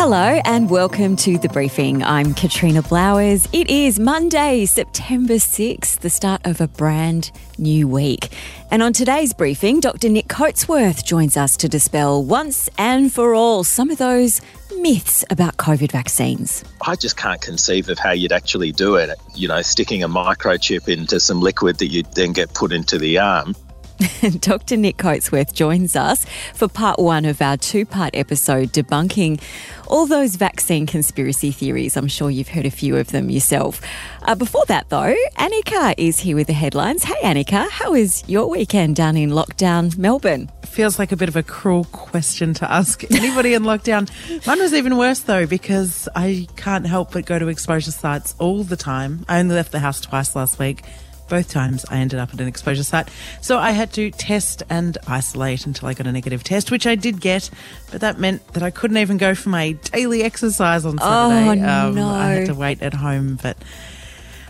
Hello and welcome to the briefing. I'm Katrina Blowers. It is Monday, September 6th, the start of a brand new week. And on today's briefing, Dr. Nick Coatsworth joins us to dispel once and for all some of those myths about COVID vaccines. I just can't conceive of how you'd actually do it. You know, sticking a microchip into some liquid that you then get put into the arm. Dr. Nick Coatsworth joins us for part one of our two part episode debunking all those vaccine conspiracy theories. I'm sure you've heard a few of them yourself. Uh, before that, though, Annika is here with the headlines. Hey, Annika, how is your weekend down in lockdown Melbourne? Feels like a bit of a cruel question to ask anybody in lockdown. Mine was even worse, though, because I can't help but go to exposure sites all the time. I only left the house twice last week both times I ended up at an exposure site. So I had to test and isolate until I got a negative test, which I did get, but that meant that I couldn't even go for my daily exercise on Saturday. Oh, um, no. I had to wait at home, but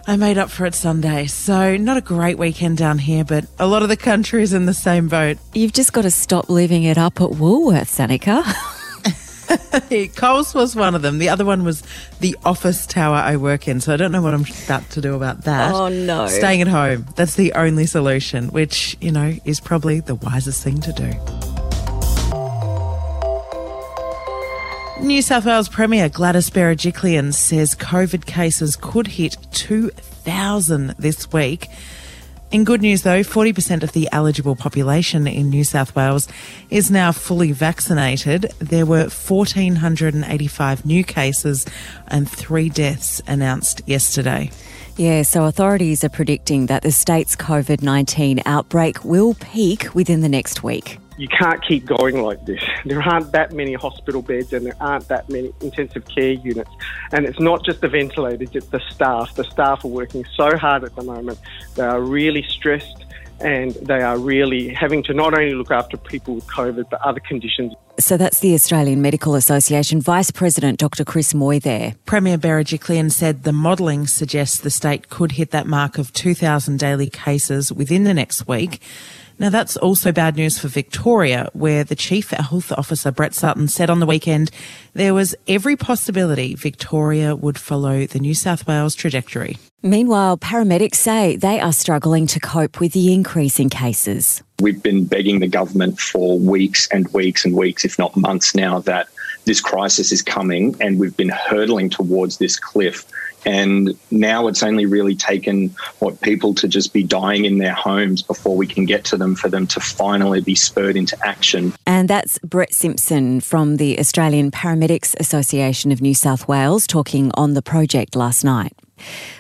I made up for it Sunday. So not a great weekend down here, but a lot of the country is in the same boat. You've just got to stop leaving it up at Woolworths, Annika. Coles was one of them. The other one was the office tower I work in. So I don't know what I'm about to do about that. Oh, no. Staying at home. That's the only solution, which, you know, is probably the wisest thing to do. New South Wales Premier Gladys Berejiklian says COVID cases could hit 2,000 this week. In good news, though, 40% of the eligible population in New South Wales is now fully vaccinated. There were 1,485 new cases and three deaths announced yesterday. Yeah, so authorities are predicting that the state's COVID 19 outbreak will peak within the next week you can't keep going like this. There aren't that many hospital beds and there aren't that many intensive care units. And it's not just the ventilators, it's the staff. The staff are working so hard at the moment. They are really stressed and they are really having to not only look after people with COVID but other conditions. So that's the Australian Medical Association Vice President Dr. Chris Moy there. Premier Berejiklian said the modelling suggests the state could hit that mark of 2,000 daily cases within the next week. Now, that's also bad news for Victoria, where the Chief Health Officer, Brett Sutton, said on the weekend there was every possibility Victoria would follow the New South Wales trajectory. Meanwhile, paramedics say they are struggling to cope with the increase in cases. We've been begging the government for weeks and weeks and weeks, if not months now, that this crisis is coming and we've been hurtling towards this cliff and now it's only really taken what people to just be dying in their homes before we can get to them for them to finally be spurred into action. And that's Brett Simpson from the Australian Paramedics Association of New South Wales talking on the project last night.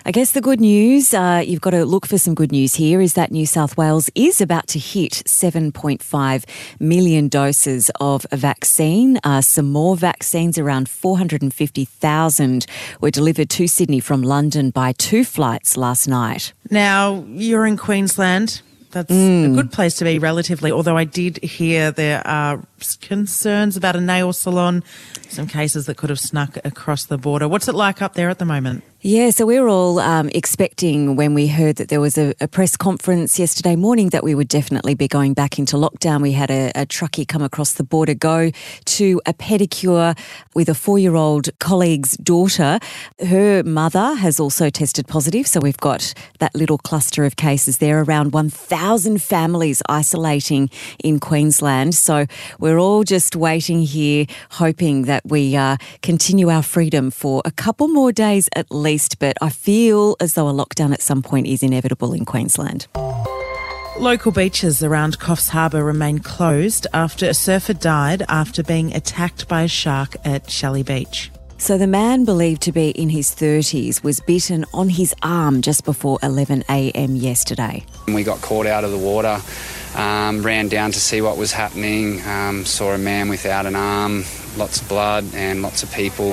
I guess the good news, uh, you've got to look for some good news here, is that New South Wales is about to hit 7.5 million doses of a vaccine. Uh, some more vaccines, around 450,000, were delivered to Sydney from London by two flights last night. Now, you're in Queensland. That's mm. a good place to be relatively, although I did hear there are concerns about a nail salon, some cases that could have snuck across the border. What's it like up there at the moment? Yeah, so we were all um, expecting when we heard that there was a, a, press conference yesterday morning that we would definitely be going back into lockdown. We had a, a truckie come across the border, go to a pedicure with a four year old colleague's daughter. Her mother has also tested positive, so we've got that little cluster of cases there. Around 1,000 families isolating in Queensland. So we're all just waiting here, hoping that we uh, continue our freedom for a couple more days at least least, but I feel as though a lockdown at some point is inevitable in Queensland. Local beaches around Coffs Harbour remain closed after a surfer died after being attacked by a shark at Shelley Beach. So the man believed to be in his 30s was bitten on his arm just before 11am yesterday. We got caught out of the water, um, ran down to see what was happening, um, saw a man without an arm, lots of blood and lots of people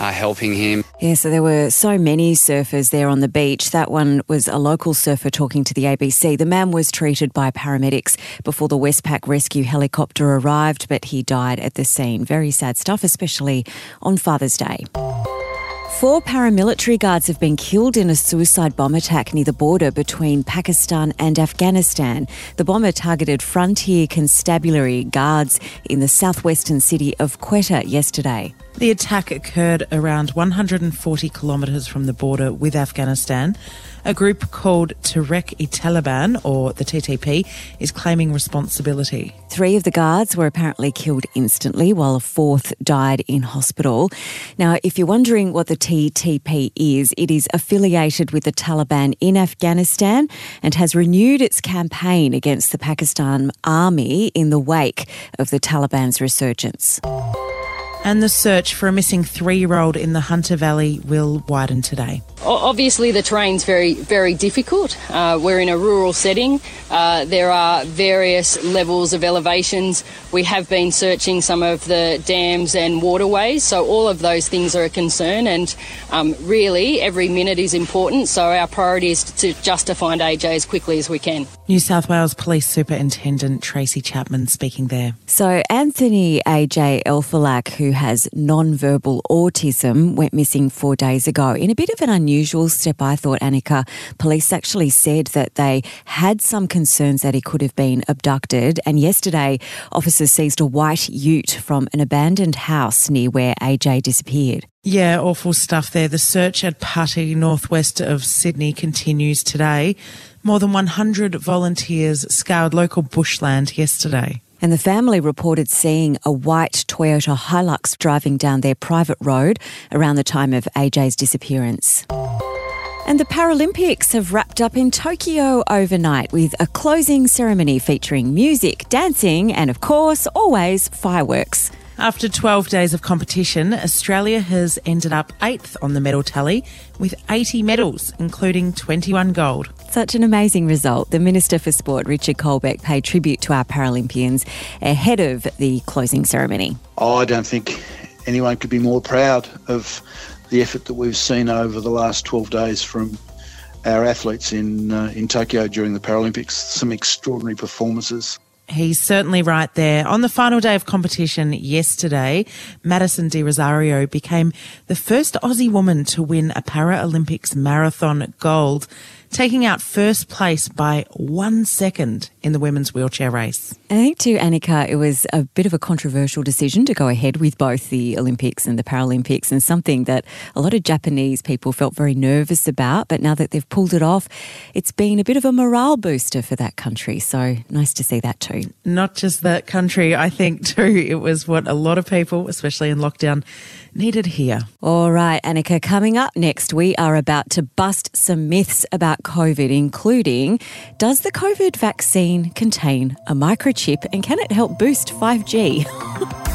uh, helping him. Yeah, so there were so many surfers there on the beach. That one was a local surfer talking to the ABC. The man was treated by paramedics before the Westpac rescue helicopter arrived, but he died at the scene. Very sad stuff, especially on Father's Day. Four paramilitary guards have been killed in a suicide bomb attack near the border between Pakistan and Afghanistan. The bomber targeted Frontier Constabulary guards in the southwestern city of Quetta yesterday. The attack occurred around 140 kilometres from the border with Afghanistan. A group called Tehrik-e-Taliban, or the TTP, is claiming responsibility. Three of the guards were apparently killed instantly, while a fourth died in hospital. Now, if you're wondering what the TTP is, it is affiliated with the Taliban in Afghanistan and has renewed its campaign against the Pakistan army in the wake of the Taliban's resurgence. And the search for a missing three year old in the Hunter Valley will widen today. Obviously, the terrain's very, very difficult. Uh, we're in a rural setting. Uh, there are various levels of elevations. We have been searching some of the dams and waterways, so all of those things are a concern. And um, really, every minute is important. So our priority is to just to find AJ as quickly as we can. New South Wales Police Superintendent Tracy Chapman speaking there. So Anthony AJ Elfalak, who has non-verbal autism, went missing four days ago in a bit of an unusual step, I thought, Annika. Police actually said that they had some concerns that he could have been abducted. And yesterday, officers seized a white ute from an abandoned house near where AJ disappeared. Yeah, awful stuff there. The search at Putty, northwest of Sydney, continues today. More than 100 volunteers scoured local bushland yesterday. And the family reported seeing a white Toyota Hilux driving down their private road around the time of AJ's disappearance. And the Paralympics have wrapped up in Tokyo overnight with a closing ceremony featuring music, dancing, and of course, always fireworks. After 12 days of competition, Australia has ended up eighth on the medal tally with 80 medals, including 21 gold. Such an amazing result. The Minister for Sport, Richard Colbeck, paid tribute to our Paralympians ahead of the closing ceremony. Oh, I don't think anyone could be more proud of the effort that we've seen over the last 12 days from our athletes in uh, in Tokyo during the Paralympics. Some extraordinary performances. He's certainly right there. On the final day of competition yesterday, Madison de Rozario became the first Aussie woman to win a Paralympics marathon gold taking out first place by one second in the women's wheelchair race. I think too, Annika, it was a bit of a controversial decision to go ahead with both the Olympics and the Paralympics and something that a lot of Japanese people felt very nervous about. But now that they've pulled it off, it's been a bit of a morale booster for that country. So nice to see that too. Not just that country, I think too. It was what a lot of people, especially in lockdown, needed here. All right, Annika, coming up next, we are about to bust some myths about COVID, including does the COVID vaccine contain a microchip and can it help boost 5G?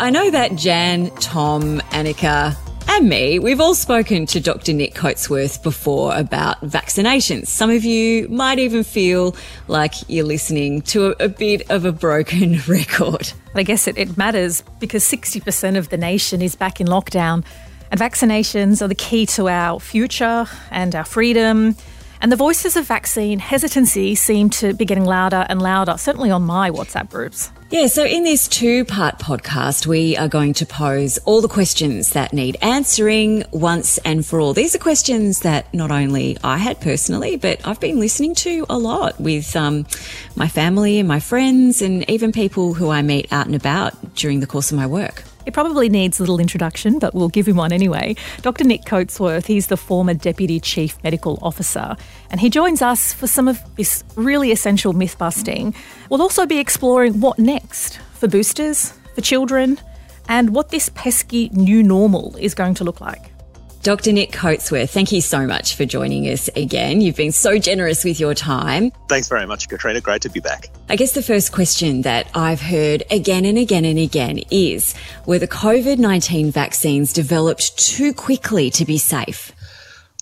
I know that Jan, Tom, Annika, and me, we've all spoken to Dr. Nick Coatsworth before about vaccinations. Some of you might even feel like you're listening to a, a bit of a broken record. I guess it, it matters because 60% of the nation is back in lockdown, and vaccinations are the key to our future and our freedom. And the voices of vaccine hesitancy seem to be getting louder and louder, certainly on my WhatsApp groups. Yeah, so in this two part podcast, we are going to pose all the questions that need answering once and for all. These are questions that not only I had personally, but I've been listening to a lot with um, my family and my friends, and even people who I meet out and about during the course of my work. It probably needs a little introduction, but we'll give him one anyway. Dr. Nick Coatsworth, he's the former Deputy Chief Medical Officer, and he joins us for some of this really essential myth busting. We'll also be exploring what next for boosters, for children, and what this pesky new normal is going to look like. Dr. Nick Coatsworth, thank you so much for joining us again. You've been so generous with your time. Thanks very much, Katrina. Great to be back. I guess the first question that I've heard again and again and again is Were the COVID 19 vaccines developed too quickly to be safe?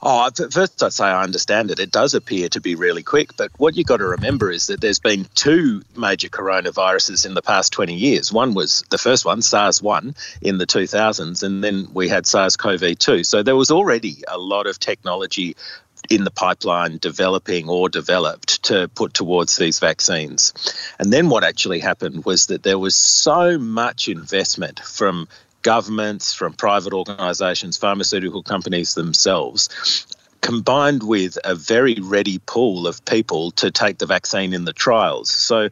Oh, first I'd say I understand it. It does appear to be really quick, but what you've got to remember is that there's been two major coronaviruses in the past 20 years. One was the first one, SARS 1, in the 2000s, and then we had SARS CoV 2. So there was already a lot of technology in the pipeline developing or developed to put towards these vaccines. And then what actually happened was that there was so much investment from governments, from private organisations, pharmaceutical companies themselves, combined with a very ready pool of people to take the vaccine in the trials. So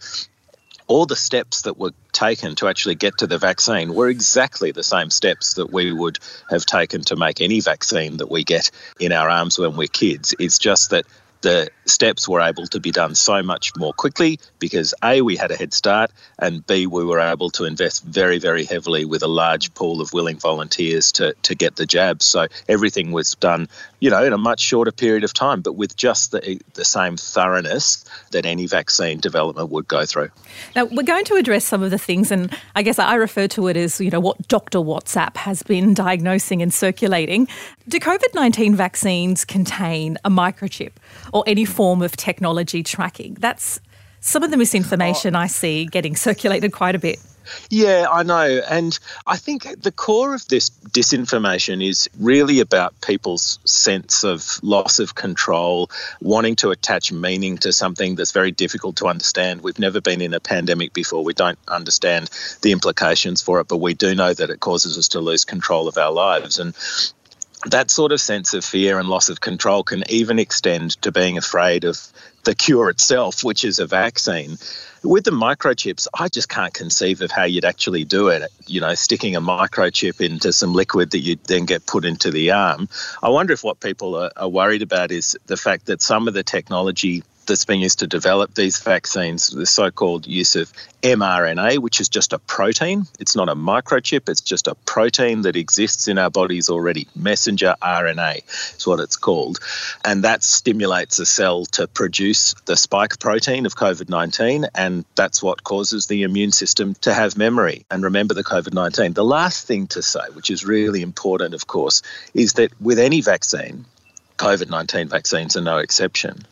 all the steps that were taken to actually get to the vaccine were exactly the same steps that we would have taken to make any vaccine that we get in our arms when we're kids. It's just that the steps were able to be done so much more quickly because A, we had a head start, and B, we were able to invest very, very heavily with a large pool of willing volunteers to, to get the jabs. So everything was done, you know, in a much shorter period of time, but with just the, the same thoroughness that any vaccine development would go through. Now, we're going to address some of the things, and I guess I refer to it as, you know, what Dr. WhatsApp has been diagnosing and circulating. Do COVID 19 vaccines contain a microchip or any form of technology tracking? That's some of the misinformation oh. I see getting circulated quite a bit. Yeah, I know. And I think the core of this disinformation is really about people's sense of loss of control, wanting to attach meaning to something that's very difficult to understand. We've never been in a pandemic before. We don't understand the implications for it, but we do know that it causes us to lose control of our lives. And that sort of sense of fear and loss of control can even extend to being afraid of the cure itself, which is a vaccine. With the microchips, I just can't conceive of how you'd actually do it. You know, sticking a microchip into some liquid that you'd then get put into the arm. I wonder if what people are, are worried about is the fact that some of the technology that's being used to develop these vaccines, the so called use of mRNA, which is just a protein. It's not a microchip, it's just a protein that exists in our bodies already. Messenger RNA is what it's called. And that stimulates a cell to produce the spike protein of COVID 19, and that's what causes the immune system to have memory and remember the COVID 19. The last thing to say, which is really important, of course, is that with any vaccine, COVID 19 vaccines are no exception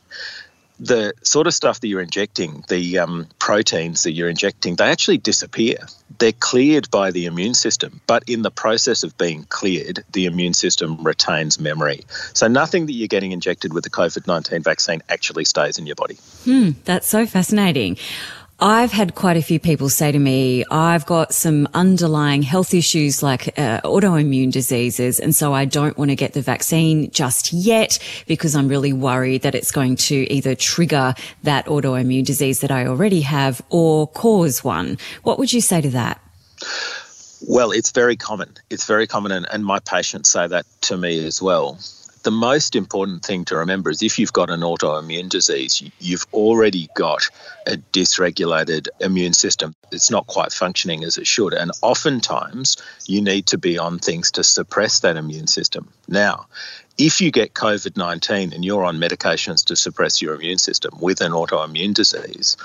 the sort of stuff that you're injecting, the um, proteins that you're injecting, they actually disappear. They're cleared by the immune system, but in the process of being cleared, the immune system retains memory. So nothing that you're getting injected with the COVID 19 vaccine actually stays in your body. Hmm, that's so fascinating. I've had quite a few people say to me, I've got some underlying health issues like uh, autoimmune diseases. And so I don't want to get the vaccine just yet because I'm really worried that it's going to either trigger that autoimmune disease that I already have or cause one. What would you say to that? Well, it's very common. It's very common. And, and my patients say that to me as well the most important thing to remember is if you've got an autoimmune disease, you've already got a dysregulated immune system. It's not quite functioning as it should. And oftentimes, you need to be on things to suppress that immune system. Now, if you get COVID 19 and you're on medications to suppress your immune system with an autoimmune disease,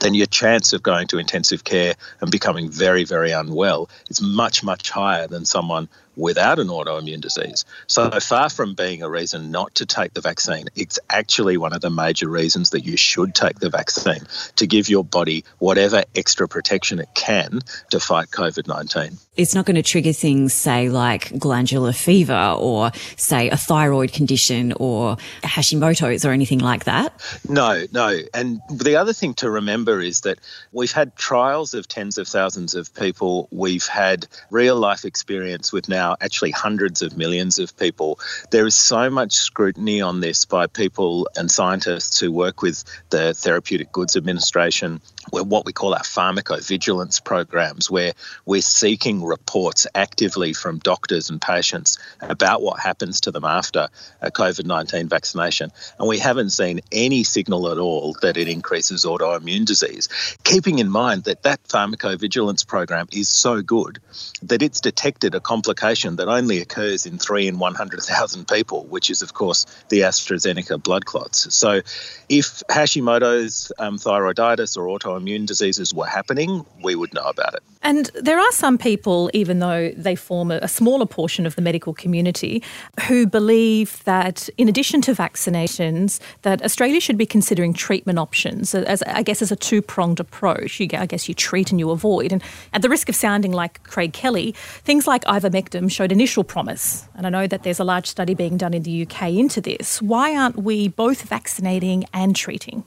then your chance of going to intensive care and becoming very, very unwell is much, much higher than someone without an autoimmune disease. So far from being a reason not to take the vaccine, it's actually one of the major reasons that you should take the vaccine to give your body whatever extra protection it can to fight COVID 19. It's not going to trigger things, say, like glandular fever or, say, a thyroid condition or Hashimoto's or anything like that? No, no. And the other thing to remember is that we've had trials of tens of thousands of people. We've had real life experience with now actually hundreds of millions of people. There is so much scrutiny on this by people and scientists who work with the Therapeutic Goods Administration, what we call our pharmacovigilance programs, where we're seeking reports actively from doctors and patients about what happens to them after a COVID 19 vaccination. And we haven't seen any signal at all that it increases autoimmune disease. Keeping in mind that that pharmacovigilance program is so good that it's detected a complication that only occurs in three in 100,000 people, which is, of course, the AstraZeneca blood clots. So, if Hashimoto's um, thyroiditis or autoimmune autoimmune diseases were happening, we would know about it. And there are some people, even though they form a, smaller portion of the medical community, who believe that in addition to vaccinations, that Australia should be considering treatment options. As I guess as a two pronged approach. You, I guess you treat and you avoid. And at the risk of sounding like Craig Kelly, things like ivermectin showed initial promise. And I know that there's a large study being done in the UK into this. Why aren't we both vaccinating and treating?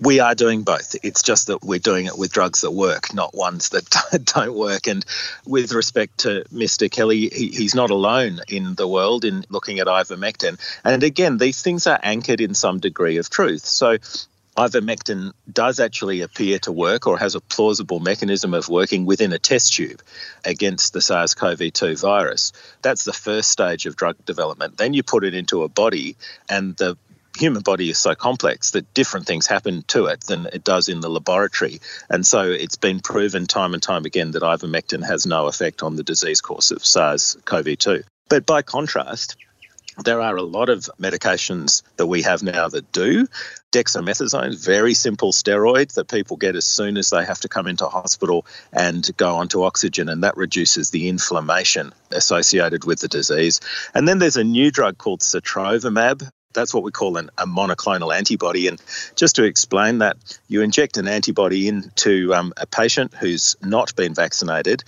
We are doing both. It's just that we're doing it with drugs that work, not ones that don't work. And with respect to Mr. Kelly, he, he's not alone in the world in looking at ivermectin. And again, these things are anchored in some degree of truth. So ivermectin does actually appear to work or has a plausible mechanism of working within a test tube against the SARS CoV 2 virus. That's the first stage of drug development. Then you put it into a body, and the human body is so complex that different things happen to it than it does in the laboratory. And so it's been proven time and time again that ivermectin has no effect on the disease course of SARS CoV 2. But by contrast, there are a lot of medications that we have now that do. Dexamethasone, very simple steroid that people get as soon as they have to come into hospital and go onto oxygen, and that reduces the inflammation associated with the disease. And then there's a new drug called sotrovimab, that's what we call an, a monoclonal antibody. And just to explain that, you inject an antibody into um, a patient who's not been vaccinated.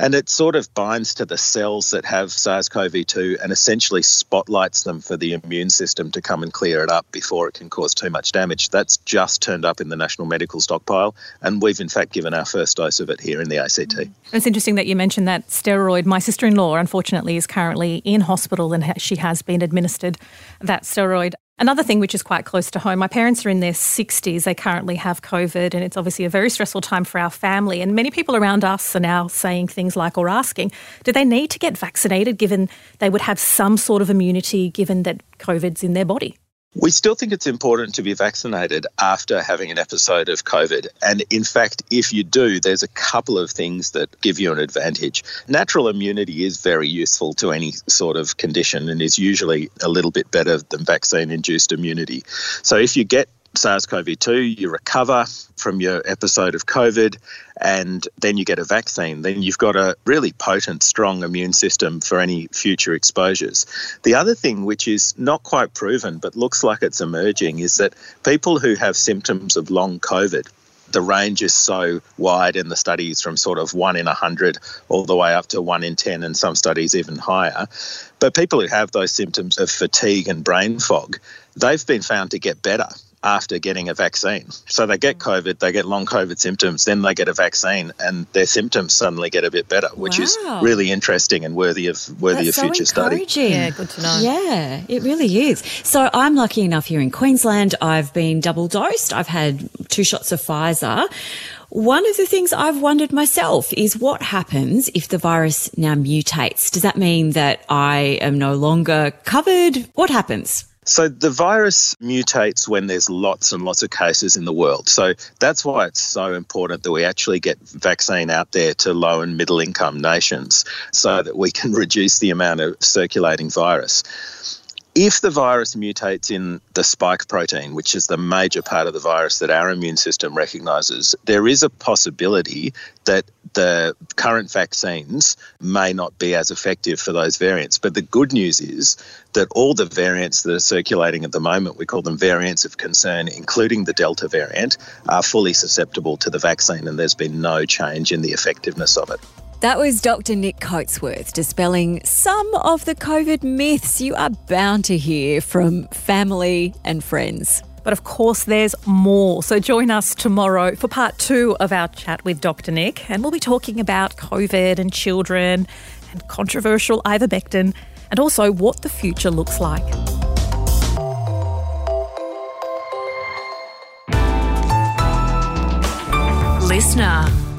And it sort of binds to the cells that have SARS CoV 2 and essentially spotlights them for the immune system to come and clear it up before it can cause too much damage. That's just turned up in the National Medical Stockpile, and we've in fact given our first dose of it here in the ACT. It's interesting that you mentioned that steroid. My sister in law, unfortunately, is currently in hospital and she has been administered that steroid. Another thing which is quite close to home, my parents are in their 60s. They currently have COVID, and it's obviously a very stressful time for our family. And many people around us are now saying things like, or asking, do they need to get vaccinated given they would have some sort of immunity given that COVID's in their body? We still think it's important to be vaccinated after having an episode of COVID. And in fact, if you do, there's a couple of things that give you an advantage. Natural immunity is very useful to any sort of condition and is usually a little bit better than vaccine induced immunity. So if you get SARS CoV 2, you recover from your episode of COVID, and then you get a vaccine. Then you've got a really potent, strong immune system for any future exposures. The other thing, which is not quite proven but looks like it's emerging, is that people who have symptoms of long COVID, the range is so wide in the studies from sort of one in 100 all the way up to one in 10, and some studies even higher. But people who have those symptoms of fatigue and brain fog, they've been found to get better after getting a vaccine. So they get mm. COVID, they get long COVID symptoms, then they get a vaccine, and their symptoms suddenly get a bit better, which wow. is really interesting and worthy of worthy That's of future so study. Yeah, good to know. Yeah, it really is. So I'm lucky enough here in Queensland. I've been double dosed. I've had two shots of Pfizer. One of the things I've wondered myself is what happens if the virus now mutates? Does that mean that I am no longer covered? What happens? So the virus mutates when there's lots and lots of cases in the world. So that's why it's so important that we actually get vaccine out there to low and middle income nations so that we can reduce the amount of circulating virus. If the virus mutates in the spike protein, which is the major part of the virus that our immune system recognizes, there is a possibility that the current vaccines may not be as effective for those variants. But the good news is that all the variants that are circulating at the moment, we call them variants of concern, including the Delta variant, are fully susceptible to the vaccine, and there's been no change in the effectiveness of it. That was Dr. Nick Coatsworth dispelling some of the COVID myths you are bound to hear from family and friends. But of course, there's more. So join us tomorrow for part two of our chat with Dr. Nick, and we'll be talking about COVID and children and controversial ivermectin and also what the future looks like. Listener.